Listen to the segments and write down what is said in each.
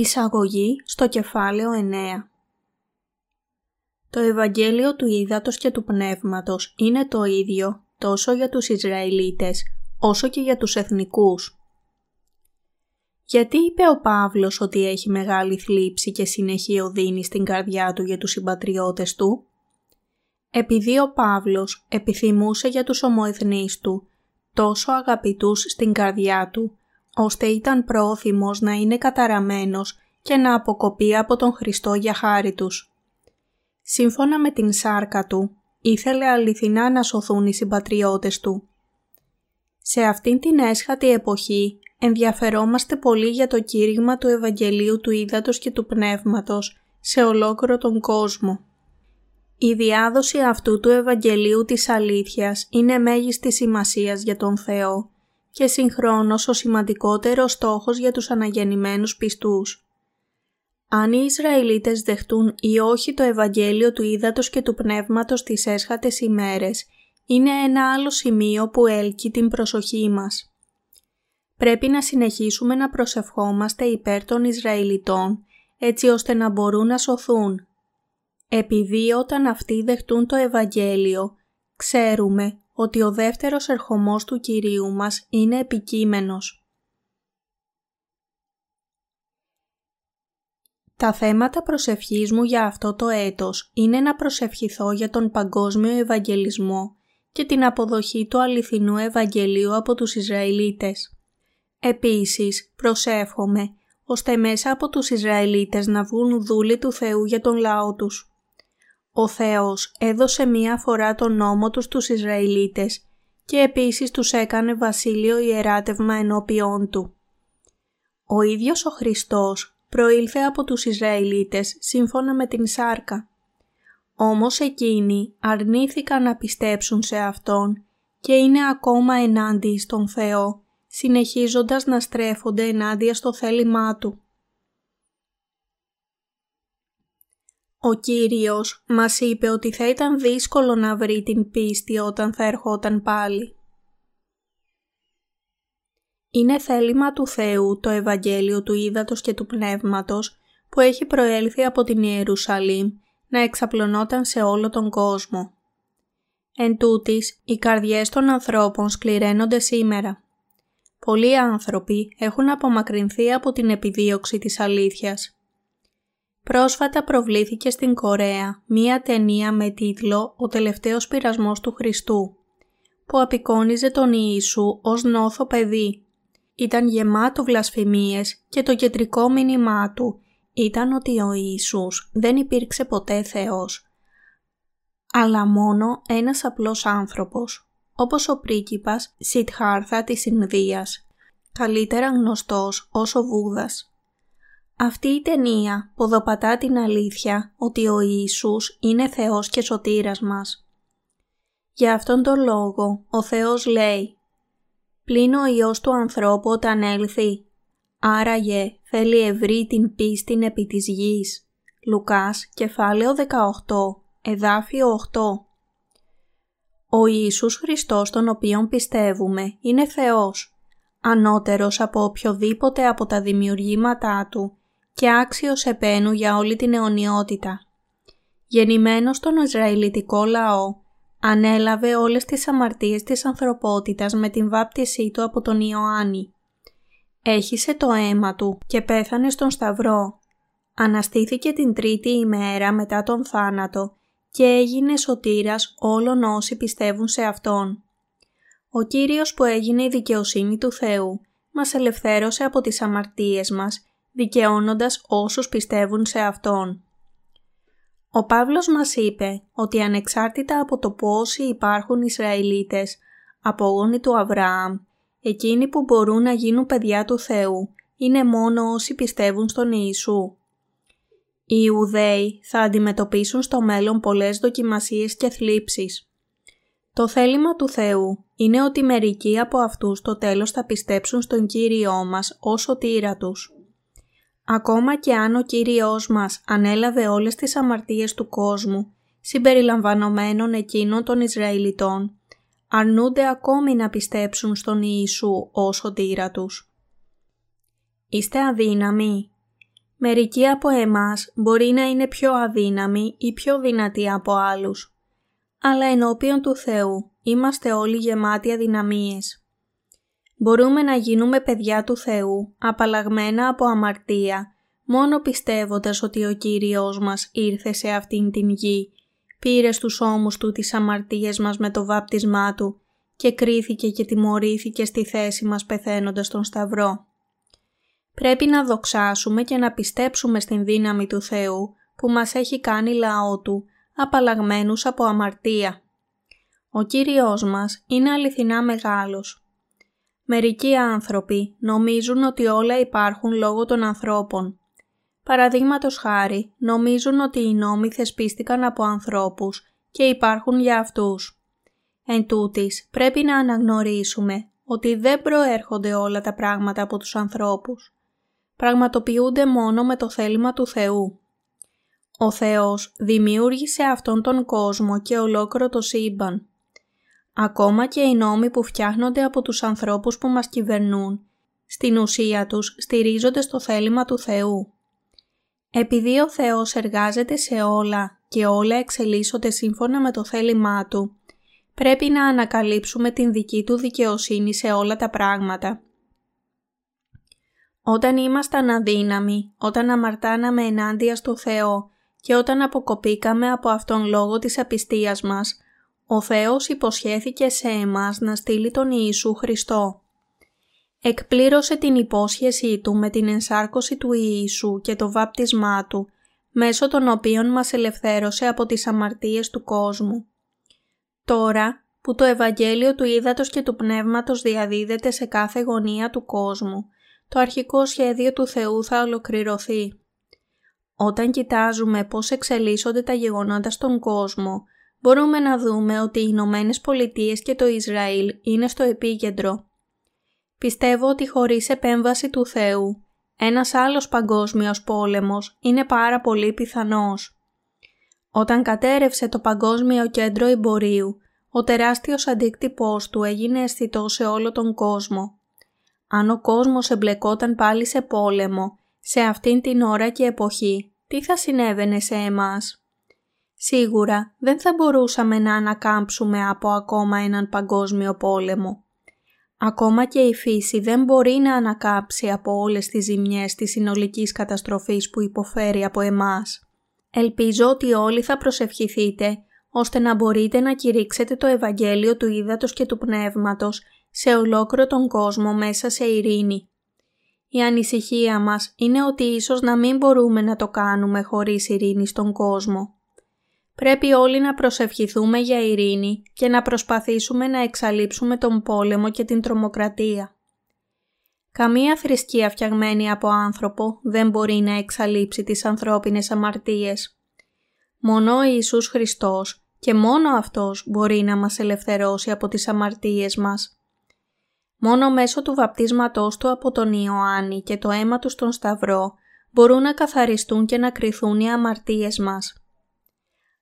Εισαγωγή στο κεφάλαιο 9 Το Ευαγγέλιο του Ήδατος και του Πνεύματος είναι το ίδιο τόσο για τους Ισραηλίτες όσο και για τους εθνικούς. Γιατί είπε ο Παύλος ότι έχει μεγάλη θλίψη και συνεχή οδύνη στην καρδιά του για τους συμπατριώτες του; Επειδή ο Παύλος επιθυμούσε για τους ομοεθνείς του τόσο αγαπητούς στην καρδιά του ώστε ήταν πρόθυμος να είναι καταραμένος και να αποκοπεί από τον Χριστό για χάρη τους. Σύμφωνα με την σάρκα του, ήθελε αληθινά να σωθούν οι συμπατριώτες του. Σε αυτήν την έσχατη εποχή ενδιαφερόμαστε πολύ για το κήρυγμα του Ευαγγελίου του Ήδατος και του Πνεύματος σε ολόκληρο τον κόσμο. Η διάδοση αυτού του Ευαγγελίου της αλήθειας είναι μέγιστη σημασίας για τον Θεό και συγχρόνως ο σημαντικότερος στόχος για τους αναγεννημένους πιστούς. Αν οι Ισραηλίτες δεχτούν ή όχι το Ευαγγέλιο του Ήδατος και του Πνεύματος τις έσχατες ημέρες, είναι ένα άλλο σημείο που έλκει την προσοχή μας. Πρέπει να συνεχίσουμε να προσευχόμαστε υπέρ των Ισραηλιτών, έτσι ώστε να μπορούν να σωθούν. Επειδή όταν αυτοί δεχτούν το Ευαγγέλιο, ξέρουμε ότι ο δεύτερος ερχομός του Κυρίου μας είναι επικείμενος. Τα θέματα προσευχής μου για αυτό το έτος είναι να προσευχηθώ για τον παγκόσμιο Ευαγγελισμό και την αποδοχή του αληθινού Ευαγγελίου από τους Ισραηλίτες. Επίσης, προσεύχομαι ώστε μέσα από τους Ισραηλίτες να βγουν δούλοι του Θεού για τον λαό τους. Ο Θεός έδωσε μία φορά τον νόμο τους στους Ισραηλίτες και επίσης τους έκανε βασίλειο ιεράτευμα ενώπιόν Του. Ο ίδιος ο Χριστός προήλθε από τους Ισραηλίτες σύμφωνα με την σάρκα. Όμως εκείνοι αρνήθηκαν να πιστέψουν σε Αυτόν και είναι ακόμα ενάντια στον Θεό, συνεχίζοντας να στρέφονται ενάντια στο θέλημά Του. Ο Κύριος μας είπε ότι θα ήταν δύσκολο να βρει την πίστη όταν θα ερχόταν πάλι. Είναι θέλημα του Θεού το Ευαγγέλιο του Ήδατος και του Πνεύματος που έχει προέλθει από την Ιερουσαλήμ να εξαπλωνόταν σε όλο τον κόσμο. Εν τούτης, οι καρδιές των ανθρώπων σκληραίνονται σήμερα. Πολλοί άνθρωποι έχουν απομακρυνθεί από την επιδίωξη της αλήθειας Πρόσφατα προβλήθηκε στην Κορέα μία ταινία με τίτλο «Ο τελευταίος πειρασμός του Χριστού» που απεικόνιζε τον Ιησού ως νόθο παιδί. Ήταν γεμάτο βλασφημίες και το κεντρικό μήνυμά του ήταν ότι ο Ιησούς δεν υπήρξε ποτέ Θεός, αλλά μόνο ένας απλός άνθρωπος, όπως ο πρίγκιπας Σιτχάρθα της Ινδίας, καλύτερα γνωστός ως ο Βούδας. Αυτή η ταινία ποδοπατά την αλήθεια ότι ο Ιησούς είναι Θεός και σωτήρας μας. Για αυτόν τον λόγο ο Θεός λέει «Πλην ο Υιός του ανθρώπου όταν έλθει, άραγε θέλει ευρύ την πίστη επί της γης». Λουκάς, κεφάλαιο 18, εδάφιο 8. Ο Ιησούς Χριστός τον οποίον πιστεύουμε είναι Θεός, ανώτερος από οποιοδήποτε από τα δημιουργήματά Του και άξιος επένου για όλη την αιωνιότητα. Γεννημένος στον Ισραηλιτικό λαό, ανέλαβε όλες τις αμαρτίες της ανθρωπότητας με την βάπτισή του από τον Ιωάννη. Έχισε το αίμα του και πέθανε στον Σταυρό. Αναστήθηκε την τρίτη ημέρα μετά τον θάνατο και έγινε σωτήρας όλων όσοι πιστεύουν σε Αυτόν. Ο Κύριος που έγινε η δικαιοσύνη του Θεού μας ελευθέρωσε από τις αμαρτίες μας δικαιώνοντας όσους πιστεύουν σε Αυτόν. Ο Παύλος μας είπε ότι ανεξάρτητα από το πόσοι υπάρχουν Ισραηλίτες, απογόνοι του Αβραάμ, εκείνοι που μπορούν να γίνουν παιδιά του Θεού, είναι μόνο όσοι πιστεύουν στον Ιησού. Οι Ιουδαίοι θα αντιμετωπίσουν στο μέλλον πολλές δοκιμασίες και θλίψεις. Το θέλημα του Θεού είναι ότι μερικοί από αυτούς το τέλος θα πιστέψουν στον Κύριό μας ως σωτήρα τους. Ακόμα και αν ο Κύριος μας ανέλαβε όλες τις αμαρτίες του κόσμου, συμπεριλαμβανομένων εκείνων των Ισραηλιτών, αρνούνται ακόμη να πιστέψουν στον Ιησού ως σωτήρα τους. Είστε αδύναμοι. Μερικοί από εμάς μπορεί να είναι πιο αδύναμοι ή πιο δυνατοί από άλλους. Αλλά ενώπιον του Θεού είμαστε όλοι γεμάτοι αδυναμίες. Μπορούμε να γίνουμε παιδιά του Θεού, απαλλαγμένα από αμαρτία, μόνο πιστεύοντας ότι ο Κύριος μας ήρθε σε αυτήν την γη, πήρε στους ώμους του τις αμαρτίες μας με το βάπτισμά του και κρίθηκε και τιμωρήθηκε στη θέση μας πεθαίνοντας τον Σταυρό. Πρέπει να δοξάσουμε και να πιστέψουμε στην δύναμη του Θεού που μας έχει κάνει λαό Του, απαλλαγμένους από αμαρτία. Ο Κύριος μας είναι αληθινά μεγάλος. Μερικοί άνθρωποι νομίζουν ότι όλα υπάρχουν λόγω των ανθρώπων. Παραδείγματος χάρη, νομίζουν ότι οι νόμοι θεσπίστηκαν από ανθρώπους και υπάρχουν για αυτούς. Εν τούτης, πρέπει να αναγνωρίσουμε ότι δεν προέρχονται όλα τα πράγματα από τους ανθρώπους. Πραγματοποιούνται μόνο με το θέλημα του Θεού. Ο Θεός δημιούργησε αυτόν τον κόσμο και ολόκληρο το σύμπαν. Ακόμα και οι νόμοι που φτιάχνονται από τους ανθρώπους που μας κυβερνούν, στην ουσία τους στηρίζονται στο θέλημα του Θεού. Επειδή ο Θεός εργάζεται σε όλα και όλα εξελίσσονται σύμφωνα με το θέλημά Του, πρέπει να ανακαλύψουμε την δική Του δικαιοσύνη σε όλα τα πράγματα. Όταν ήμασταν αδύναμοι, όταν αμαρτάναμε ενάντια στο Θεό και όταν αποκοπήκαμε από Αυτόν λόγω της απιστίας μας, ο Θεός υποσχέθηκε σε εμάς να στείλει τον Ιησού Χριστό. Εκπλήρωσε την υπόσχεσή Του με την ενσάρκωση του Ιησού και το βάπτισμά Του, μέσω των οποίων μας ελευθέρωσε από τις αμαρτίες του κόσμου. Τώρα που το Ευαγγέλιο του Ήδατος και του Πνεύματος διαδίδεται σε κάθε γωνία του κόσμου, το αρχικό σχέδιο του Θεού θα ολοκληρωθεί. Όταν κοιτάζουμε πώς εξελίσσονται τα γεγονότα στον κόσμο, μπορούμε να δούμε ότι οι Ηνωμένες Πολιτείες και το Ισραήλ είναι στο επίκεντρο. Πιστεύω ότι χωρίς επέμβαση του Θεού, ένας άλλος παγκόσμιος πόλεμος είναι πάρα πολύ πιθανός. Όταν κατέρευσε το Παγκόσμιο Κέντρο Εμπορίου, ο τεράστιος αντίκτυπός του έγινε αισθητό σε όλο τον κόσμο. Αν ο κόσμος εμπλεκόταν πάλι σε πόλεμο, σε αυτήν την ώρα και εποχή, τι θα συνέβαινε σε εμάς; Σίγουρα δεν θα μπορούσαμε να ανακάμψουμε από ακόμα έναν παγκόσμιο πόλεμο. Ακόμα και η φύση δεν μπορεί να ανακάψει από όλες τις ζημιές της συνολικής καταστροφής που υποφέρει από εμάς. Ελπίζω ότι όλοι θα προσευχηθείτε ώστε να μπορείτε να κηρύξετε το Ευαγγέλιο του Ήδατος και του Πνεύματος σε ολόκληρο τον κόσμο μέσα σε ειρήνη. Η ανησυχία μας είναι ότι ίσως να μην μπορούμε να το κάνουμε χωρίς ειρήνη στον κόσμο. Πρέπει όλοι να προσευχηθούμε για ειρήνη και να προσπαθήσουμε να εξαλείψουμε τον πόλεμο και την τρομοκρατία. Καμία θρησκεία φτιαγμένη από άνθρωπο δεν μπορεί να εξαλείψει τις ανθρώπινες αμαρτίες. Μόνο ο Ιησούς Χριστός και μόνο Αυτός μπορεί να μας ελευθερώσει από τις αμαρτίες μας. Μόνο μέσω του βαπτίσματός του από τον Ιωάννη και το αίμα του στον Σταυρό μπορούν να καθαριστούν και να κριθούν οι αμαρτίες μας.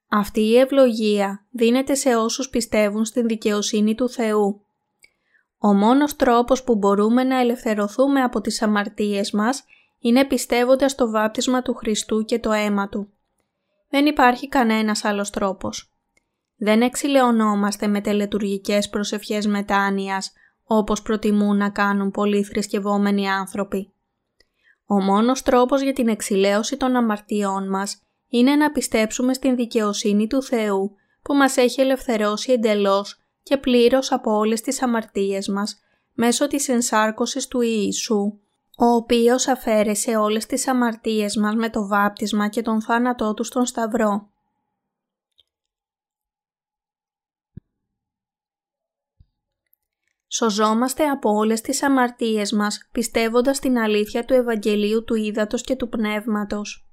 Αυτή η ευλογία δίνεται σε όσους πιστεύουν στην δικαιοσύνη του Θεού. Ο μόνος τρόπος που μπορούμε να ελευθερωθούμε από τις αμαρτίες μας είναι πιστεύοντας το βάπτισμα του Χριστού και το αίμα Του. Δεν υπάρχει κανένας άλλος τρόπος. Δεν εξηλαιωνόμαστε με τελετουργικές προσευχές μετάνοιας, όπως προτιμούν να κάνουν πολλοί θρησκευόμενοι άνθρωποι. Ο μόνος τρόπος για την εξηλαίωση των αμαρτιών μας είναι να πιστέψουμε στην δικαιοσύνη του Θεού που μας έχει ελευθερώσει εντελώς και πλήρως από όλες τις αμαρτίες μας μέσω της ενσάρκωσης του Ιησού, ο οποίος αφαίρεσε όλες τις αμαρτίες μας με το βάπτισμα και τον θάνατό του στον Σταυρό. Σωζόμαστε από όλες τις αμαρτίες μας πιστεύοντας την αλήθεια του Ευαγγελίου του Ήδατος και του Πνεύματος.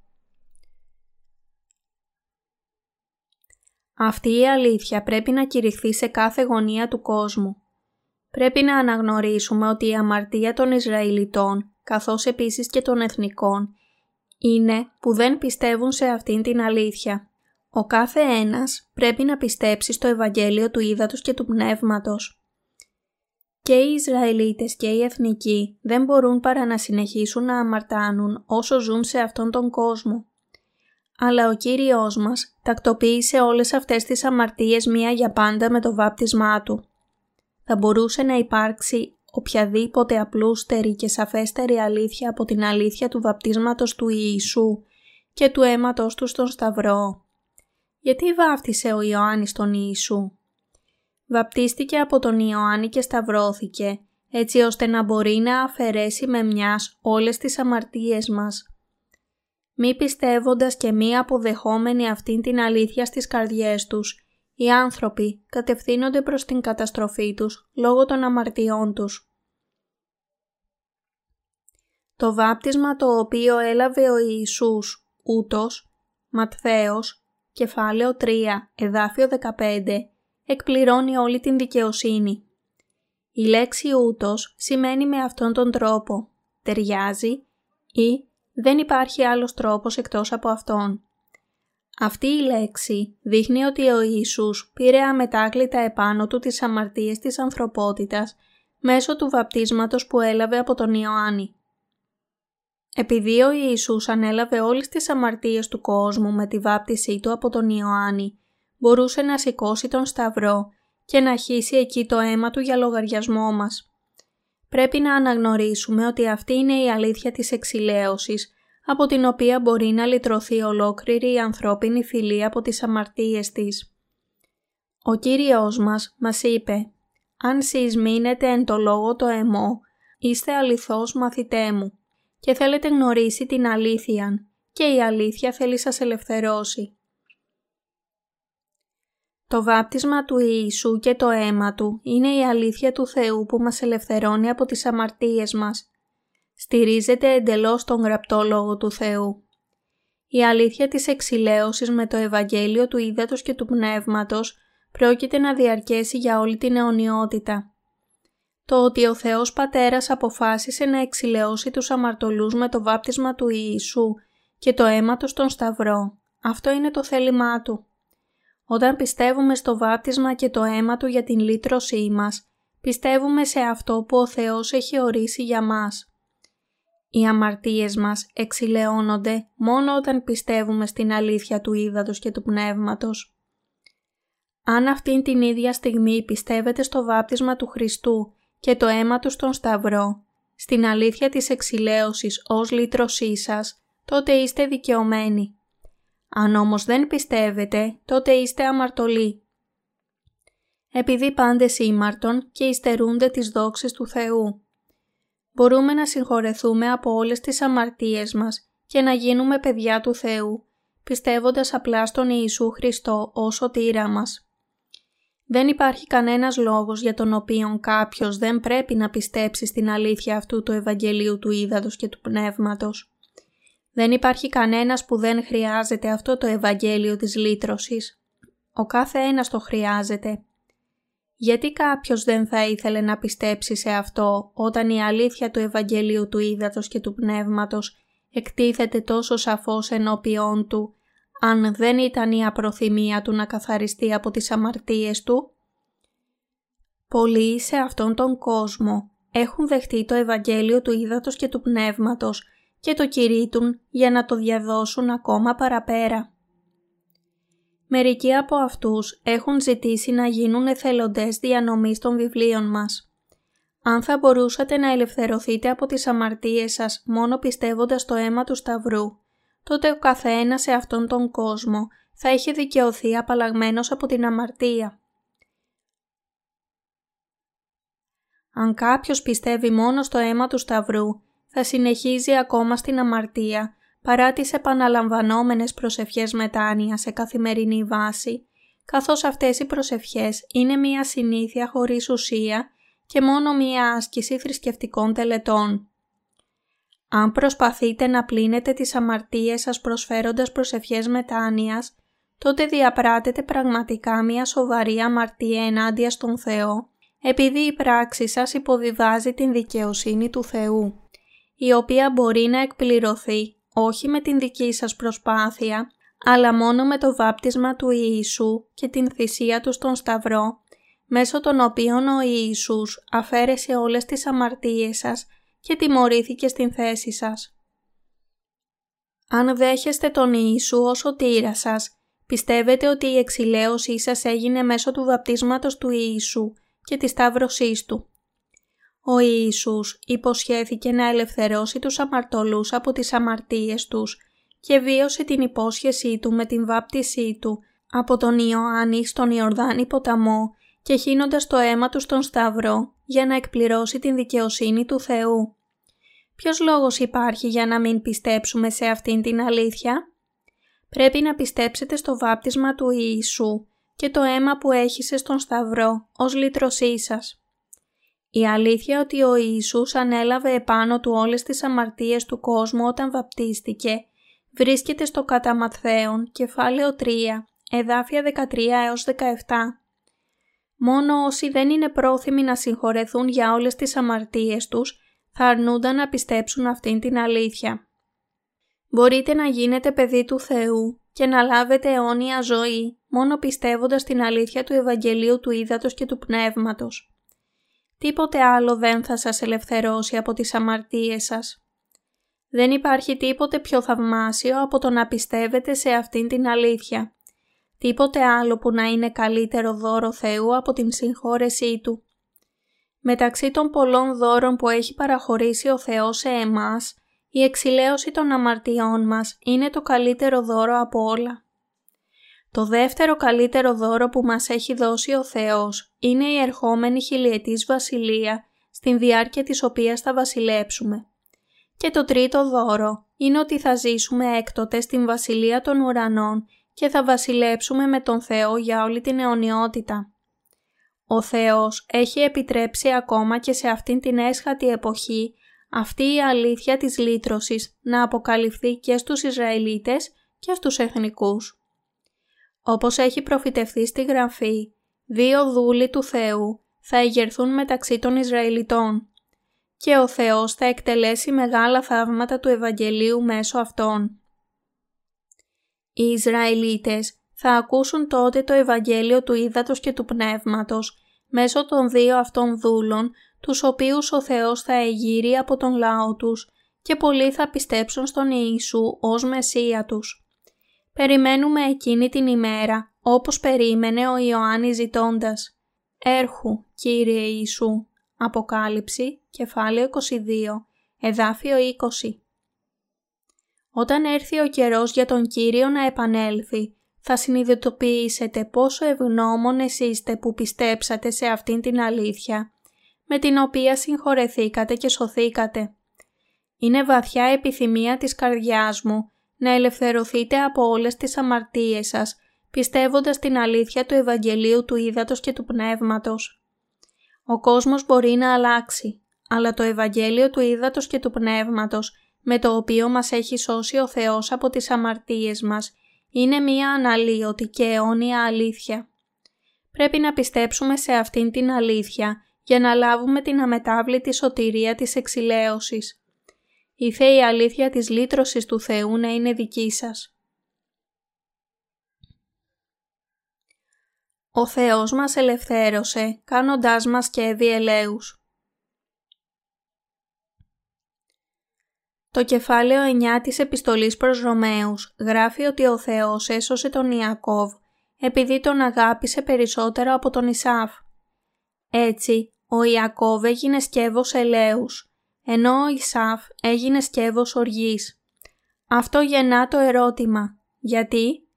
Αυτή η αλήθεια πρέπει να κηρυχθεί σε κάθε γωνία του κόσμου. Πρέπει να αναγνωρίσουμε ότι η αμαρτία των Ισραηλιτών, καθώς επίσης και των εθνικών, είναι που δεν πιστεύουν σε αυτήν την αλήθεια. Ο κάθε ένας πρέπει να πιστέψει στο Ευαγγέλιο του Ήδατος και του Πνεύματος. Και οι Ισραηλίτες και οι εθνικοί δεν μπορούν παρά να συνεχίσουν να αμαρτάνουν όσο ζουν σε αυτόν τον κόσμο. Αλλά ο Κύριος μας τακτοποίησε όλες αυτές τις αμαρτίες μία για πάντα με το βάπτισμά Του. Θα μπορούσε να υπάρξει οποιαδήποτε απλούστερη και σαφέστερη αλήθεια από την αλήθεια του βαπτίσματος του Ιησού και του αίματος του στον Σταυρό. Γιατί βάφτισε ο Ιωάννης τον Ιησού; Βαπτίστηκε από τον Ιωάννη και σταυρώθηκε, έτσι ώστε να μπορεί να αφαιρέσει με μιας όλες τις αμαρτίες μας. Μη πιστεύοντας και μη αποδεχόμενοι αυτήν την αλήθεια στις καρδιές τους, οι άνθρωποι κατευθύνονται προς την καταστροφή τους λόγω των αμαρτιών τους. Το βάπτισμα το οποίο έλαβε ο Ιησούς, ούτως, Ματθαίος, κεφάλαιο 3, εδάφιο 15, εκπληρώνει όλη την δικαιοσύνη. Η λέξη ούτως σημαίνει με αυτόν τον τρόπο, ταιριάζει ή δεν υπάρχει άλλος τρόπος εκτός από αυτόν. Αυτή η λέξη δείχνει ότι ο Ιησούς πήρε αμετάκλητα επάνω του τις αμαρτίες της ανθρωπότητας μέσω του βαπτίσματος που έλαβε από τον Ιωάννη. Επειδή ο Ιησούς ανέλαβε όλες τις αμαρτίες του κόσμου με τη βάπτισή του από τον Ιωάννη, μπορούσε να σηκώσει τον σταυρό και να χύσει εκεί το αίμα του για λογαριασμό μας. Πρέπει να αναγνωρίσουμε ότι αυτή είναι η αλήθεια της εξηλαίωσης, από την οποία μπορεί να λυτρωθεί ολόκληρη η ανθρώπινη φυλή από τις αμαρτίες της. Ο Κύριος μας μας είπε «Αν σεις μείνετε εν το λόγο το εμό, είστε αληθώς μαθητέ μου και θέλετε γνωρίσει την αλήθεια και η αλήθεια θέλει σας ελευθερώσει». Το βάπτισμα του Ιησού και το αίμα Του είναι η αλήθεια του Θεού που μας ελευθερώνει από τις αμαρτίες μας. Στηρίζεται εντελώς τον γραπτό Λόγο του Θεού. Η αλήθεια της εξηλαίωσης με το Ευαγγέλιο του Ήδατος και του Πνεύματος πρόκειται να διαρκέσει για όλη την αιωνιότητα. Το ότι ο Θεός Πατέρας αποφάσισε να εξηλαιώσει τους αμαρτωλούς με το βάπτισμα του Ιησού και το αίμα του στον Σταυρό, αυτό είναι το θέλημά Του. Όταν πιστεύουμε στο βάπτισμα και το αίμα Του για την λύτρωσή μας, πιστεύουμε σε αυτό που ο Θεός έχει ορίσει για μας. Οι αμαρτίες μας εξηλαιώνονται μόνο όταν πιστεύουμε στην αλήθεια του ύδατος και του πνεύματος. Αν αυτήν την ίδια στιγμή πιστεύετε στο βάπτισμα του Χριστού και το αίμα του στον Σταυρό, στην αλήθεια της εξηλαίωσης ως λύτρωσή σας, τότε είστε δικαιωμένοι. Αν όμως δεν πιστεύετε, τότε είστε αμαρτωλοί. Επειδή πάντες ήμαρτον και υστερούνται τις δόξες του Θεού. Μπορούμε να συγχωρεθούμε από όλες τις αμαρτίες μας και να γίνουμε παιδιά του Θεού, πιστεύοντας απλά στον Ιησού Χριστό ως σωτήρα μας. Δεν υπάρχει κανένας λόγος για τον οποίο κάποιος δεν πρέπει να πιστέψει στην αλήθεια αυτού του Ευαγγελίου του Ήδατος και του Πνεύματος. Δεν υπάρχει κανένας που δεν χρειάζεται αυτό το Ευαγγέλιο της λύτρωσης. Ο κάθε ένας το χρειάζεται. Γιατί κάποιος δεν θα ήθελε να πιστέψει σε αυτό όταν η αλήθεια του Ευαγγελίου του Ήδατος και του Πνεύματος εκτίθεται τόσο σαφώς ενώπιόν του, αν δεν ήταν η απροθυμία του να καθαριστεί από τις αμαρτίες του; Πολλοί σε αυτόν τον κόσμο έχουν δεχτεί το Ευαγγέλιο του Ήδατος και του Πνεύματος και το κηρύττουν για να το διαδώσουν ακόμα παραπέρα. Μερικοί από αυτούς έχουν ζητήσει να γίνουν εθελοντές διανομής των βιβλίων μας. Αν θα μπορούσατε να ελευθερωθείτε από τις αμαρτίες σας μόνο πιστεύοντας το αίμα του Σταυρού, τότε ο καθένας σε αυτόν τον κόσμο θα είχε δικαιωθεί απαλλαγμένος από την αμαρτία. Αν κάποιος πιστεύει μόνο στο αίμα του Σταυρού θα συνεχίζει ακόμα στην αμαρτία παρά τις επαναλαμβανόμενες προσευχές μετάνοια σε καθημερινή βάση, καθώς αυτές οι προσευχές είναι μία συνήθεια χωρίς ουσία και μόνο μία άσκηση θρησκευτικών τελετών. Αν προσπαθείτε να πλύνετε τις αμαρτίες σας προσφέροντας προσευχές μετάνοιας, τότε διαπράτετε πραγματικά μία σοβαρή αμαρτία ενάντια στον Θεό, επειδή η πράξη σας υποβιβάζει την δικαιοσύνη του Θεού η οποία μπορεί να εκπληρωθεί όχι με την δική σας προσπάθεια, αλλά μόνο με το βάπτισμα του Ιησού και την θυσία του στον Σταυρό, μέσω των οποίων ο Ιησούς αφαίρεσε όλες τις αμαρτίες σας και τιμωρήθηκε στην θέση σας. Αν δέχεστε τον Ιησού ως σωτήρα σας, πιστεύετε ότι η εξηλαίωσή σας έγινε μέσω του βαπτίσματος του Ιησού και της σταύρωσής Του. Ο Ιησούς υποσχέθηκε να ελευθερώσει τους αμαρτωλούς από τις αμαρτίες τους και βίωσε την υπόσχεσή Του με την βάπτισή Του από τον Ιωάννη στον Ιορδάνη ποταμό και χύνοντας το αίμα του στον Σταυρό για να εκπληρώσει την δικαιοσύνη του Θεού. Ποιος λόγος υπάρχει για να μην πιστέψουμε σε αυτήν την αλήθεια; Πρέπει να πιστέψετε στο βάπτισμα του Ιησού και το αίμα που έχησε στον Σταυρό ως λύτρωσή σας. Η αλήθεια ότι ο Ιησούς ανέλαβε επάνω του όλες τις αμαρτίες του κόσμου όταν βαπτίστηκε βρίσκεται στο κατά Ματθαίον, κεφάλαιο 3, εδάφια 13 έως 17. Μόνο όσοι δεν είναι πρόθυμοι να συγχωρεθούν για όλες τις αμαρτίες τους θα αρνούνταν να πιστέψουν αυτήν την αλήθεια. Μπορείτε να γίνετε παιδί του Θεού και να λάβετε αιώνια ζωή μόνο πιστεύοντας την αλήθεια του Ευαγγελίου του Ήδατος και του Πνεύματος. Τίποτε άλλο δεν θα σας ελευθερώσει από τις αμαρτίες σας. Δεν υπάρχει τίποτε πιο θαυμάσιο από το να πιστεύετε σε αυτήν την αλήθεια. Τίποτε άλλο που να είναι καλύτερο δώρο Θεού από την συγχώρεσή Του. Μεταξύ των πολλών δώρων που έχει παραχωρήσει ο Θεός σε εμάς, η εξηλαίωση των αμαρτιών μας είναι το καλύτερο δώρο από όλα. Το δεύτερο καλύτερο δώρο που μας έχει δώσει ο Θεός είναι η ερχόμενη χιλιετής βασιλεία, στην διάρκεια της οποίας θα βασιλέψουμε. Και το τρίτο δώρο είναι ότι θα ζήσουμε έκτοτε στην βασιλεία των ουρανών και θα βασιλέψουμε με τον Θεό για όλη την αιωνιότητα. Ο Θεός έχει επιτρέψει ακόμα και σε αυτήν την έσχατη εποχή αυτή η αλήθεια της λύτρωσης να αποκαλυφθεί και στους Ισραηλίτες και στους εθνικούς. Όπως έχει προφητευθεί στη Γραφή, δύο δούλοι του Θεού θα εγερθούν μεταξύ των Ισραηλιτών και ο Θεός θα εκτελέσει μεγάλα θαύματα του Ευαγγελίου μέσω αυτών. Οι Ισραηλίτες θα ακούσουν τότε το Ευαγγέλιο του Ήδατος και του Πνεύματος μέσω των δύο αυτών δούλων, τους οποίους ο Θεός θα εγείρει από τον λαό τους και πολλοί θα πιστέψουν στον Ιησού ως Μεσσία τους. Περιμένουμε εκείνη την ημέρα, όπως περίμενε ο Ιωάννης ζητώντας «Έρχου, Κύριε Ιησού». Αποκάλυψη, κεφάλαιο 22, εδάφιο 20. Όταν έρθει ο καιρός για τον Κύριο να επανέλθει, θα συνειδητοποιήσετε πόσο ευγνώμονες είστε που πιστέψατε σε αυτήν την αλήθεια, με την οποία συγχωρεθήκατε και σωθήκατε. Είναι βαθιά επιθυμία της καρδιάς μου να ελευθερωθείτε από όλες τις αμαρτίες σας, πιστεύοντας την αλήθεια του Ευαγγελίου του Ήδατος και του Πνεύματος. Ο κόσμος μπορεί να αλλάξει, αλλά το Ευαγγέλιο του Ήδατος και του Πνεύματος, με το οποίο μας έχει σώσει ο Θεός από τις αμαρτίες μας, είναι μία αναλύωτη και αιώνια αλήθεια. Πρέπει να πιστέψουμε σε αυτήν την αλήθεια για να λάβουμε την αμετάβλητη σωτηρία της εξηλαίωσης. Ήθε η αλήθεια της λύτρωσης του Θεού να είναι δική σας. Ο Θεός μας ελευθέρωσε, κάνοντάς μας και ελέους. Το κεφάλαιο 9 της επιστολής προς Ρωμαίους γράφει ότι ο Θεός έσωσε τον Ιακώβ επειδή τον αγάπησε περισσότερο από τον Ισάφ. Έτσι, ο Ιακώβ έγινε σκεύος ελέους, ενώ ο Ισάφ έγινε σκεύος οργής. Αυτό γεννά το ερώτημα, γιατί,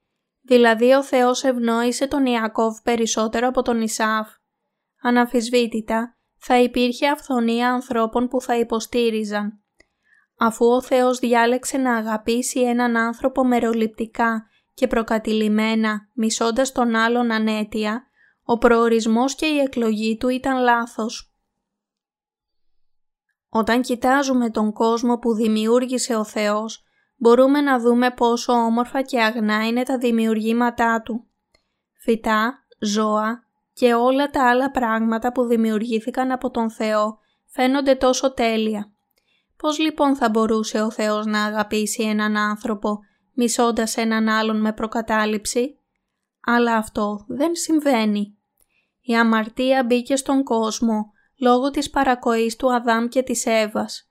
δηλαδή ο Θεός ευνόησε τον Ιακώβ περισσότερο από τον Ισάφ. Αναμφισβήτητα, θα υπήρχε αυθονία ανθρώπων που θα υποστήριζαν αφού ο Θεός διάλεξε να αγαπήσει έναν άνθρωπο μεροληπτικά και προκατηλημένα, μισώντας τον άλλον ανέτεια, ο προορισμός και η εκλογή του ήταν λάθος. Όταν κοιτάζουμε τον κόσμο που δημιούργησε ο Θεός, μπορούμε να δούμε πόσο όμορφα και αγνά είναι τα δημιουργήματά Του. Φυτά, ζώα και όλα τα άλλα πράγματα που δημιουργήθηκαν από τον Θεό φαίνονται τόσο τέλεια. Πώς λοιπόν θα μπορούσε ο Θεός να αγαπήσει έναν άνθρωπο μισώντας έναν άλλον με προκατάληψη; Αλλά αυτό δεν συμβαίνει. Η αμαρτία μπήκε στον κόσμο λόγω της παρακοής του Αδάμ και της Εύας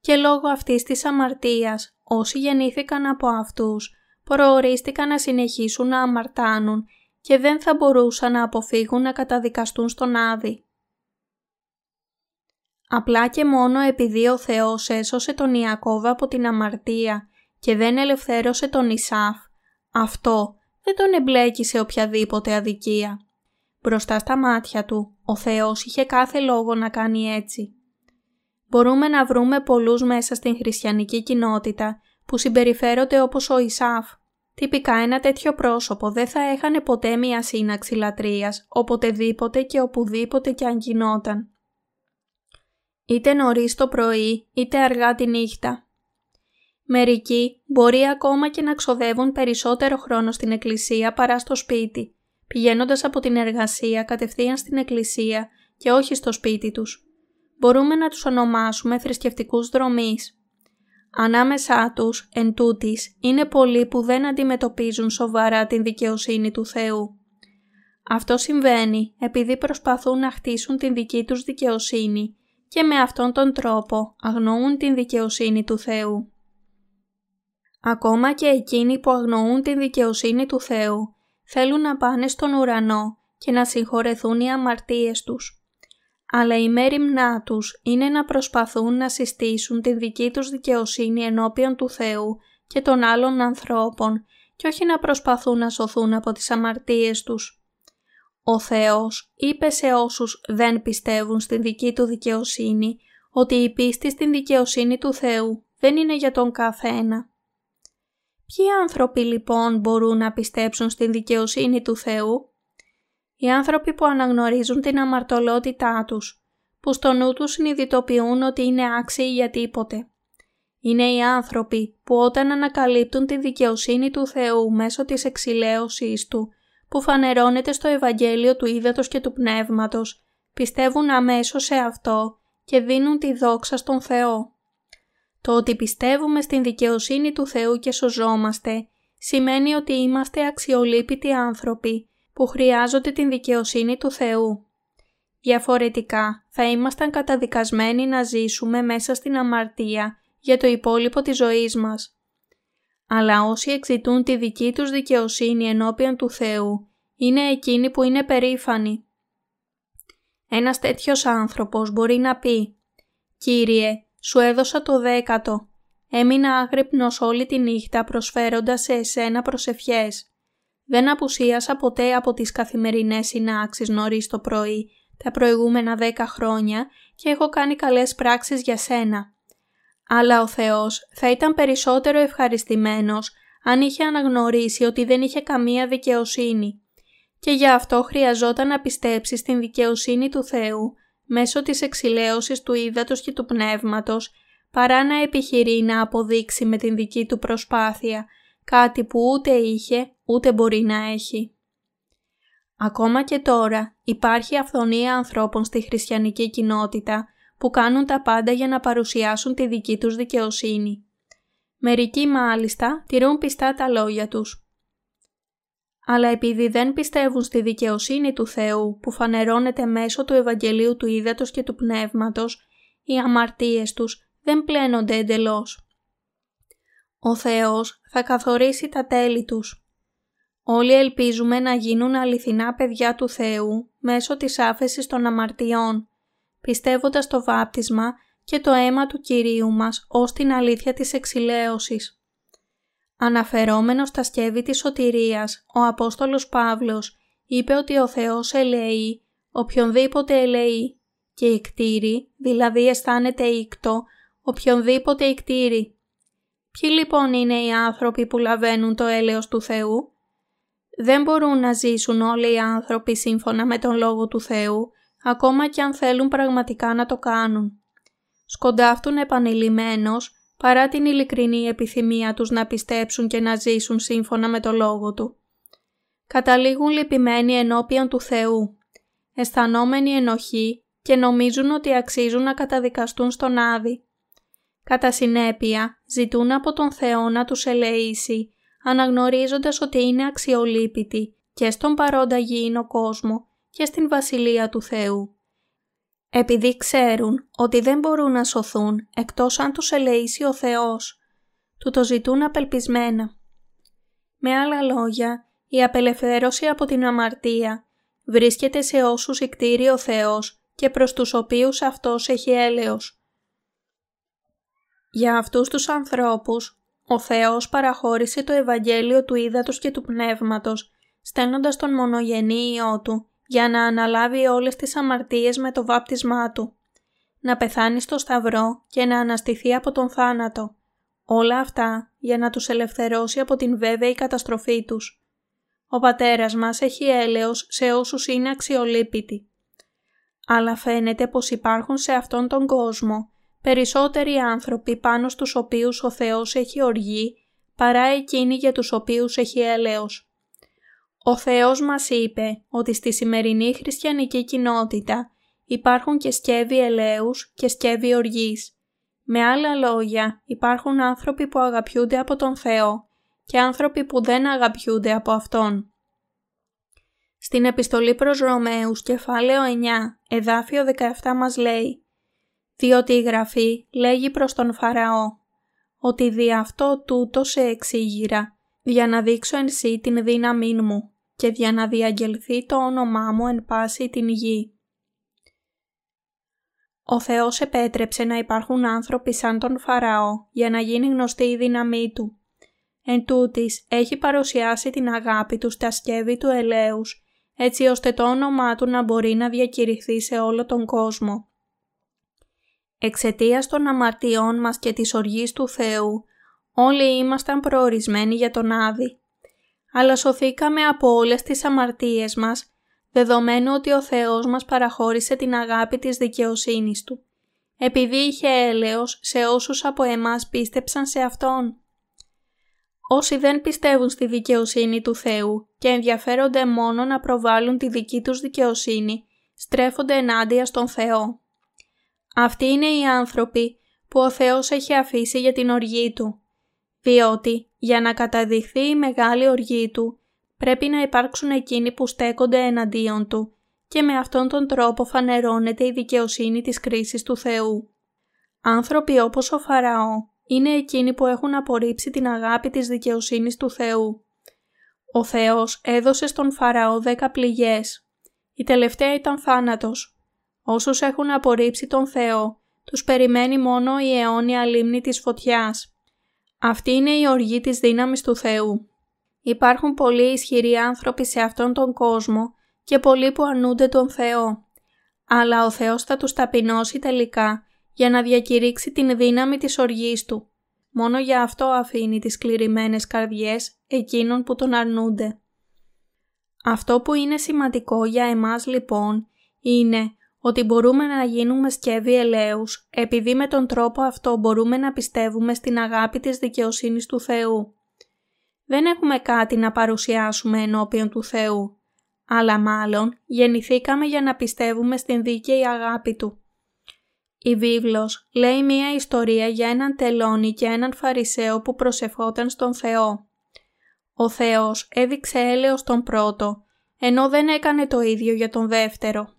και λόγω αυτής της αμαρτίας όσοι γεννήθηκαν από αυτούς προορίστηκαν να συνεχίσουν να αμαρτάνουν και δεν θα μπορούσαν να αποφύγουν να καταδικαστούν στον Άδη. Απλά και μόνο επειδή ο Θεός έσωσε τον Ιακώβ από την αμαρτία και δεν ελευθέρωσε τον Ισάφ, αυτό δεν τον εμπλέκει σε οποιαδήποτε αδικία. Μπροστά στα μάτια του, ο Θεός είχε κάθε λόγο να κάνει έτσι. Μπορούμε να βρούμε πολλούς μέσα στην χριστιανική κοινότητα που συμπεριφέρονται όπως ο Ισάφ. Τυπικά ένα τέτοιο πρόσωπο δεν θα έχανε ποτέ μία σύναξη λατρείας, οποτεδήποτε και οπουδήποτε και αν γινόταν. Είτε νωρίς το πρωί, είτε αργά τη νύχτα. Μερικοί μπορεί ακόμα και να ξοδεύουν περισσότερο χρόνο στην εκκλησία παρά στο σπίτι, πηγαίνοντας από την εργασία κατευθείαν στην εκκλησία και όχι στο σπίτι τους. Μπορούμε να τους ονομάσουμε θρησκευτικούς δρομείς. Ανάμεσά τους, εν τούτης, είναι πολλοί που δεν αντιμετωπίζουν σοβαρά την δικαιοσύνη του Θεού. Αυτό συμβαίνει επειδή προσπαθούν να χτίσουν την δική τους δικαιοσύνη και με αυτόν τον τρόπο αγνοούν την δικαιοσύνη του Θεού. Ακόμα και εκείνοι που αγνοούν την δικαιοσύνη του Θεού θέλουν να πάνε στον ουρανό και να συγχωρεθούν οι αμαρτίες τους αλλά η μέρημνά τους είναι να προσπαθούν να συστήσουν τη δική τους δικαιοσύνη ενώπιον του Θεού και των άλλων ανθρώπων και όχι να προσπαθούν να σωθούν από τις αμαρτίες τους. Ο Θεός είπε σε όσους δεν πιστεύουν στην δική του δικαιοσύνη ότι η πίστη στην δικαιοσύνη του Θεού δεν είναι για τον καθένα. Ποιοι άνθρωποι λοιπόν μπορούν να πιστέψουν στην δικαιοσύνη του Θεού; Οι άνθρωποι που αναγνωρίζουν την αμαρτωλότητά τους, που στο νου τους συνειδητοποιούν ότι είναι άξιοι για τίποτε. Είναι οι άνθρωποι που όταν ανακαλύπτουν τη δικαιοσύνη του Θεού μέσω της εξηλαίωσής Του, που φανερώνεται στο Ευαγγέλιο του Ήδατος και του Πνεύματος, πιστεύουν αμέσως σε αυτό και δίνουν τη δόξα στον Θεό. Το ότι πιστεύουμε στην δικαιοσύνη του Θεού και σωζόμαστε, σημαίνει ότι είμαστε αξιολύπητοι άνθρωποι που χρειάζονται την δικαιοσύνη του Θεού. Διαφορετικά θα ήμασταν καταδικασμένοι να ζήσουμε μέσα στην αμαρτία για το υπόλοιπο της ζωής μας. Αλλά όσοι εξητούν τη δική τους δικαιοσύνη ενώπιον του Θεού, είναι εκείνοι που είναι περήφανοι. Ένας τέτοιος άνθρωπος μπορεί να πει «Κύριε, σου έδωσα το δέκατο, έμεινα άγρυπνος όλη τη νύχτα προσφέροντας σε εσένα προσευχές. Δεν απουσίασα ποτέ από τις καθημερινές συνάξεις νωρίς το πρωί τα προηγούμενα δέκα χρόνια και έχω κάνει καλές πράξεις για σένα. Αλλά ο Θεός θα ήταν περισσότερο ευχαριστημένος αν είχε αναγνωρίσει ότι δεν είχε καμία δικαιοσύνη και γι' αυτό χρειαζόταν να πιστέψει στην δικαιοσύνη του Θεού μέσω της εξηλαίωσης του ύδατος και του πνεύματος παρά να επιχειρεί να αποδείξει με την δική του προσπάθεια κάτι που ούτε είχε ούτε μπορεί να έχει. Ακόμα και τώρα υπάρχει αυθονία ανθρώπων στη χριστιανική κοινότητα που κάνουν τα πάντα για να παρουσιάσουν τη δική τους δικαιοσύνη. Μερικοί μάλιστα τηρούν πιστά τα λόγια τους. Αλλά επειδή δεν πιστεύουν στη δικαιοσύνη του Θεού που φανερώνεται μέσω του Ευαγγελίου του Ήδατος και του Πνεύματος, οι αμαρτίες τους δεν πλένονται εντελώς. Ο Θεός θα καθορίσει τα τέλη τους. Όλοι ελπίζουμε να γίνουν αληθινά παιδιά του Θεού μέσω της άφεσης των αμαρτιών, πιστεύοντας το βάπτισμα και το αίμα του Κυρίου μας ως την αλήθεια της εξηλαίωσης. Αναφερόμενος στα σκεύη της σωτηρίας, ο Απόστολος Παύλος είπε ότι ο Θεός ελέει οποιονδήποτε ελέει και εκτήρη, δηλαδή αισθάνεται ήκτο, οποιονδήποτε εκτήρη. Ποιοι λοιπόν είναι οι άνθρωποι που λαβαίνουν το έλεος του Θεού; Δεν μπορούν να ζήσουν όλοι οι άνθρωποι σύμφωνα με τον Λόγο του Θεού, ακόμα και αν θέλουν πραγματικά να το κάνουν. Σκοντάφτουν επανειλημμένος παρά την ειλικρινή επιθυμία τους να πιστέψουν και να ζήσουν σύμφωνα με το Λόγο Του. Καταλήγουν λυπημένοι ενώπιον του Θεού, αισθανόμενοι ενοχή και νομίζουν ότι αξίζουν να καταδικαστούν στον Άδη. Κατά συνέπεια, ζητούν από τον Θεό να τους ελεήσει, αναγνωρίζοντας ότι είναι αξιολύπητοι και στον παρόντα γήινο κόσμο και στην Βασιλεία του Θεού. Επειδή ξέρουν ότι δεν μπορούν να σωθούν εκτός αν τους ελεήσει ο Θεός, του το ζητούν απελπισμένα. Με άλλα λόγια, η απελευθέρωση από την αμαρτία βρίσκεται σε όσους εκτήρει ο Θεός και προς τους οποίους Αυτός έχει έλεος. Για αυτούς τους ανθρώπους, ο Θεός παραχώρησε το Ευαγγέλιο του Ήδατος και του Πνεύματος, στέλνοντας τον μονογενή Υιό Του για να αναλάβει όλες τις αμαρτίες με το βάπτισμά Του, να πεθάνει στο Σταυρό και να αναστηθεί από τον θάνατο. Όλα αυτά για να τους ελευθερώσει από την βέβαιη καταστροφή τους. Ο πατέρας μας έχει έλεος σε όσους είναι αξιολύπητοι. Αλλά φαίνεται πως υπάρχουν σε αυτόν τον κόσμο περισσότεροι άνθρωποι πάνω στους οποίους ο Θεός έχει οργή παρά εκείνοι για τους οποίους έχει έλεος. Ο Θεός μας είπε ότι στη σημερινή χριστιανική κοινότητα υπάρχουν και σκεύη ελέους και σκεύη οργής. Με άλλα λόγια, υπάρχουν άνθρωποι που αγαπιούνται από τον Θεό και άνθρωποι που δεν αγαπιούνται από Αυτόν. Στην επιστολή προς Ρωμαίους κεφάλαιο 9, εδάφιο 17 μας λέει «Διότι η Γραφή λέγει προς τον Φαραώ ότι δι' αυτό τούτο σε εξήγηρα, για να δείξω εν σύ την δύναμή μου και για να διαγγελθεί το όνομά μου εν πάση την γη». Ο Θεός επέτρεψε να υπάρχουν άνθρωποι σαν τον Φαραώ για να γίνει γνωστή η δύναμή Του. Εν τούτης, έχει παρουσιάσει την αγάπη Του στα σκεύη του ελέους, έτσι ώστε το όνομά Του να μπορεί να διακηρυχθεί σε όλο τον κόσμο. Εξαιτίας των αμαρτιών μας και της οργής του Θεού, όλοι ήμασταν προορισμένοι για τον Άδη. Αλλά σωθήκαμε από όλες τις αμαρτίες μας δεδομένου ότι ο Θεός μας παραχώρησε την αγάπη της δικαιοσύνης Του, επειδή είχε έλεος σε όσους από εμάς πίστεψαν σε Αυτόν. Όσοι δεν πιστεύουν στη δικαιοσύνη του Θεού και ενδιαφέρονται μόνο να προβάλλουν τη δική τους δικαιοσύνη, στρέφονται ενάντια στον Θεό. Αυτοί είναι οι άνθρωποι που ο Θεός έχει αφήσει για την οργή Του, διότι για να καταδειχθεί η μεγάλη οργή Του πρέπει να υπάρξουν εκείνοι που στέκονται εναντίον του και με αυτόν τον τρόπο φανερώνεται η δικαιοσύνη της κρίσης του Θεού. Άνθρωποι όπως ο Φαραώ είναι εκείνοι που έχουν απορρίψει την αγάπη της δικαιοσύνης του Θεού. Ο Θεός έδωσε στον Φαραώ δέκα πληγές. Η τελευταία ήταν θάνατος. Όσους έχουν απορρίψει τον Θεό, τους περιμένει μόνο η αιώνια λίμνη της φωτιάς. Αυτή είναι η οργή της δύναμης του Θεού. Υπάρχουν πολλοί ισχυροί άνθρωποι σε αυτόν τον κόσμο και πολλοί που αρνούνται τον Θεό. Αλλά ο Θεός θα τους ταπεινώσει τελικά για να διακηρύξει την δύναμη της οργής Του. Μόνο για αυτό αφήνει τις κληρημένες καρδιές εκείνων που τον αρνούνται. Αυτό που είναι σημαντικό για εμάς λοιπόν είναι ότι μπορούμε να γίνουμε σκεύη ελέους επειδή με τον τρόπο αυτό μπορούμε να πιστεύουμε στην αγάπη της δικαιοσύνης του Θεού δεν έχουμε κάτι να παρουσιάσουμε ενώπιον του Θεού, αλλά μάλλον γεννηθήκαμε για να πιστεύουμε στην δίκαιη αγάπη Του. Η βίβλος λέει μία ιστορία για έναν τελώνη και έναν φαρισαίο που προσευχόταν στον Θεό. Ο Θεός έδειξε έλεος τον πρώτο, ενώ δεν έκανε το ίδιο για τον δεύτερο.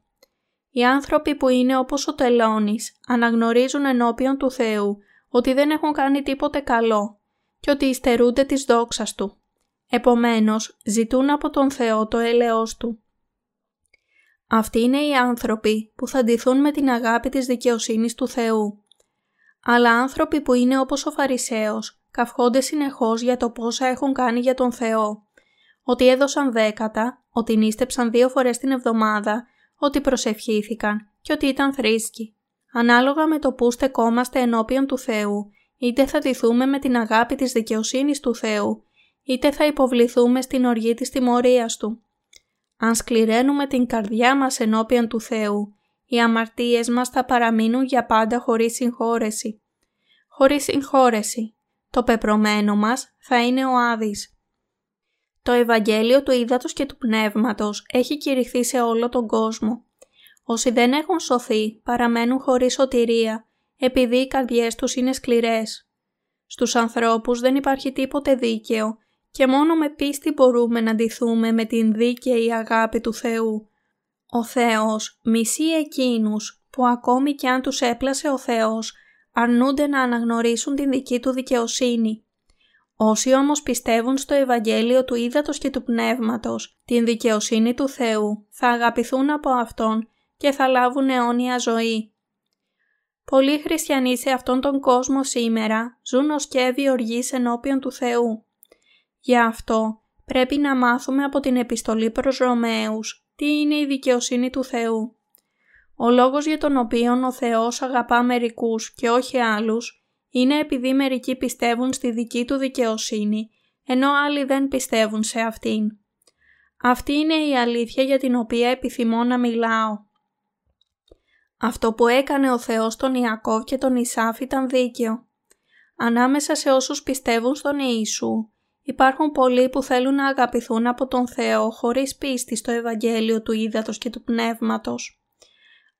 Οι άνθρωποι που είναι όπως ο τελώνης αναγνωρίζουν ενώπιον του Θεού ότι δεν έχουν κάνει τίποτε καλό και ότι υστερούνται της δόξας Του. Επομένως, ζητούν από τον Θεό το έλεος Του. Αυτοί είναι οι άνθρωποι που θα ντυθούν με την αγάπη της δικαιοσύνης του Θεού. Αλλά άνθρωποι που είναι όπως ο Φαρισαίος, καυχόνται συνεχώς για το πόσα έχουν κάνει για τον Θεό. Ότι έδωσαν δέκατα, ότι νίστεψαν δύο φορές την εβδομάδα, ότι προσευχήθηκαν και ότι ήταν θρήσκοι. Ανάλογα με το που στεκόμαστε ενώπιον του Θεού, είτε θα τηθούμε με την αγάπη της δικαιοσύνης του Θεού, είτε θα υποβληθούμε στην οργή της τιμωρίας Του. Αν σκληραίνουμε την καρδιά μας ενώπιον του Θεού, οι αμαρτίες μας θα παραμείνουν για πάντα χωρίς συγχώρεση. Χωρίς συγχώρεση, το πεπρωμένο μας θα είναι ο Άδης. Το Ευαγγέλιο του Ήδατος και του Πνεύματος έχει κηρυχθεί σε όλο τον κόσμο. Όσοι δεν έχουν σωθεί παραμένουν χωρίς σωτηρία επειδή οι καρδιές τους είναι σκληρές. Στους ανθρώπους δεν υπάρχει τίποτε δίκαιο και μόνο με πίστη μπορούμε να ντυθούμε με την δίκαιη αγάπη του Θεού. Ο Θεός μισεί εκείνους που ακόμη κι αν τους έπλασε ο Θεός αρνούνται να αναγνωρίσουν την δική του δικαιοσύνη. Όσοι όμως πιστεύουν στο Ευαγγέλιο του Ήδατος και του Πνεύματος, την δικαιοσύνη του Θεού, θα αγαπηθούν από Αυτόν και θα λάβουν αιώνια ζωή. Πολλοί χριστιανοί σε αυτόν τον κόσμο σήμερα ζουν ως κέβοι οργής ενώπιον του Θεού. Γι' αυτό πρέπει να μάθουμε από την επιστολή προς Ρωμαίους τι είναι η δικαιοσύνη του Θεού. Ο λόγος για τον οποίο ο Θεός αγαπά μερικούς και όχι άλλους είναι επειδή μερικοί πιστεύουν στη δική του δικαιοσύνη, ενώ άλλοι δεν πιστεύουν σε αυτήν. Αυτή είναι η αλήθεια για την οποία επιθυμώ να μιλάω. Αυτό που έκανε ο Θεός τον Ιακώβ και τον Ισάφ ήταν δίκαιο. Ανάμεσα σε όσους πιστεύουν στον Ιησού, υπάρχουν πολλοί που θέλουν να αγαπηθούν από τον Θεό χωρίς πίστη στο Ευαγγέλιο του Ήδατος και του Πνεύματος.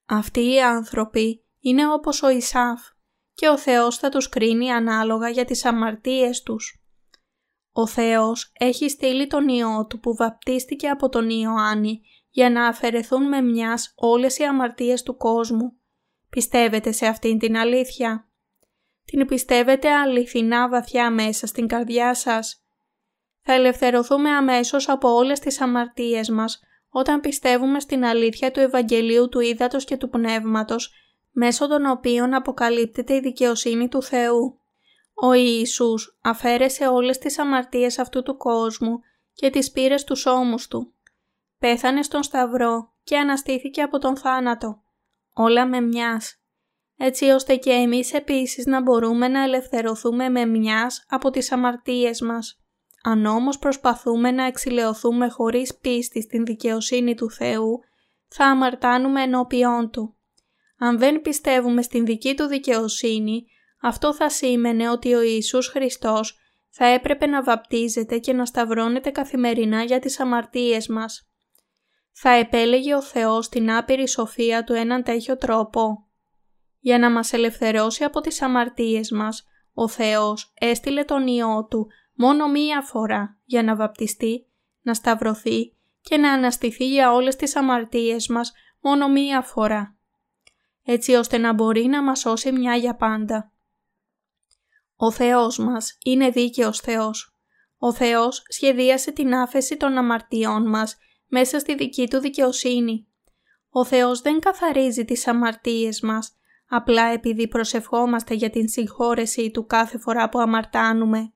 Αυτοί οι άνθρωποι είναι όπως ο Ισάφ και ο Θεός θα τους κρίνει ανάλογα για τις αμαρτίες τους. Ο Θεός έχει στείλει τον Υιό Του που βαπτίστηκε από τον Ιωάννη για να αφαιρεθούν με μιας όλες οι αμαρτίες του κόσμου. Πιστεύετε σε αυτήν την αλήθεια; Την πιστεύετε αληθινά βαθιά μέσα στην καρδιά σας; Θα ελευθερωθούμε αμέσως από όλες τις αμαρτίες μας όταν πιστεύουμε στην αλήθεια του Ευαγγελίου του Ήδατος και του Πνεύματος μέσω των οποίων αποκαλύπτεται η δικαιοσύνη του Θεού. Ο Ιησούς αφαίρεσε όλες τις αμαρτίες αυτού του κόσμου και τις πήρε στους ώμους Του. Πέθανε στον Σταυρό και αναστήθηκε από τον θάνατο. Όλα με μιας. Έτσι ώστε και εμείς επίσης να μπορούμε να ελευθερωθούμε με μιας από τις αμαρτίες μας. Αν όμως προσπαθούμε να εξηλαιωθούμε χωρίς πίστη στην δικαιοσύνη του Θεού, θα αμαρτάνουμε ενώπιόν Του. Αν δεν πιστεύουμε στην δική Του δικαιοσύνη, αυτό θα σήμαινε ότι ο Ιησούς Χριστός θα έπρεπε να βαπτίζεται και να σταυρώνεται καθημερινά για τις αμαρτίες μας. Θα επέλεγε ο Θεός την άπειρη σοφία Του έναν τέτοιο τρόπο. Για να μας ελευθερώσει από τις αμαρτίες μας, ο Θεός έστειλε τον Υιό Του μόνο μία φορά για να βαπτιστεί, να σταυρωθεί και να αναστηθεί για όλες τις αμαρτίες μας μόνο μία φορά. Έτσι ώστε να μπορεί να μας σώσει μια για πάντα. Ο Θεός μας είναι δίκαιος Θεός. Ο Θεός σχεδίασε την άφεση των αμαρτιών μας μέσα στη δική Του δικαιοσύνη. Ο Θεός δεν καθαρίζει τις αμαρτίες μας, απλά επειδή προσευχόμαστε για την συγχώρεσή Του κάθε φορά που αμαρτάνουμε.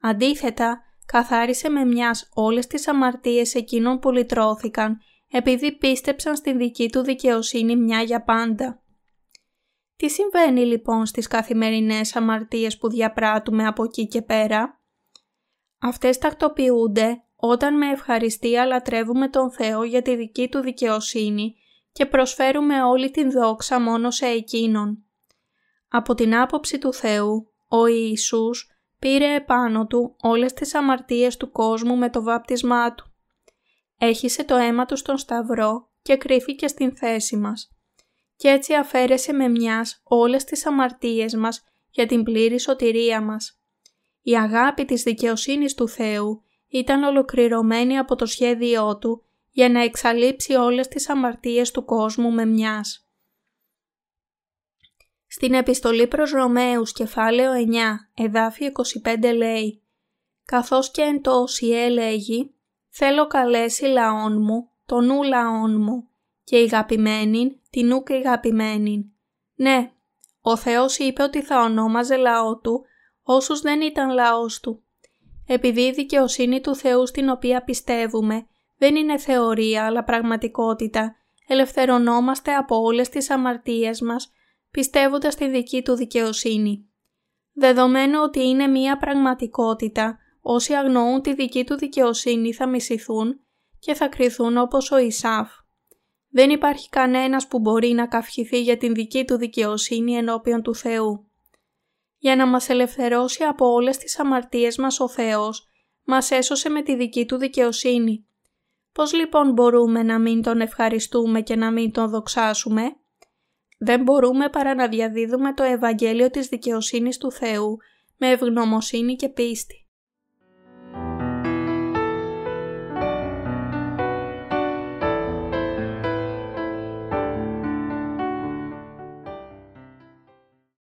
Αντίθετα, καθάρισε με μιας όλες τις αμαρτίες εκείνων που λυτρώθηκαν, επειδή πίστεψαν στην δική του δικαιοσύνη μια για πάντα. Τι συμβαίνει λοιπόν στις καθημερινές αμαρτίες που διαπράττουμε από εκεί και πέρα; Αυτές τακτοποιούνται όταν με ευχαριστία λατρεύουμε τον Θεό για τη δική Του δικαιοσύνη και προσφέρουμε όλη την δόξα μόνο σε Εκείνον. Από την άποψη του Θεού, ο Ιησούς πήρε επάνω Του όλες τις αμαρτίες του κόσμου με το βάπτισμά Του. Έχισε το αίμα Του στον Σταυρό και κρύφηκε στην θέση μας. Και έτσι αφαίρεσε με μιας όλες τις αμαρτίες μας για την πλήρη σωτηρία μας. Η αγάπη της δικαιοσύνης του Θεού ήταν ολοκληρωμένη από το σχέδιό Του για να εξαλείψει όλες τις αμαρτίες του κόσμου με μιας. Στην επιστολή προς Ρωμαίους κεφάλαιο 9 εδάφιο 25 λέει «Καθώς και εν το όσιε λέγει θέλω καλέσει λαόν μου, τον ου λαόν μου και η αγαπημένη την ου και αγαπημένη». Ναι, ο Θεός είπε ότι θα ονόμαζε λαό του όσους δεν ήταν λαός του επειδή η δικαιοσύνη του Θεού στην οποία πιστεύουμε δεν είναι θεωρία αλλά πραγματικότητα, ελευθερωνόμαστε από όλες τις αμαρτίες μας, πιστεύοντας τη δική του δικαιοσύνη. Δεδομένου ότι είναι μία πραγματικότητα, όσοι αγνοούν τη δική του δικαιοσύνη θα μισηθούν και θα κριθούν όπως ο Ισάφ. Δεν υπάρχει κανένας που μπορεί να καυχηθεί για την δική του δικαιοσύνη ενώπιον του Θεού για να μας ελευθερώσει από όλες τις αμαρτίες μας ο Θεός, μας έσωσε με τη δική Του δικαιοσύνη. Πώς λοιπόν μπορούμε να μην Τον ευχαριστούμε και να μην Τον δοξάσουμε; Δεν μπορούμε παρά να διαδίδουμε το Ευαγγέλιο της δικαιοσύνης του Θεού με ευγνωμοσύνη και πίστη.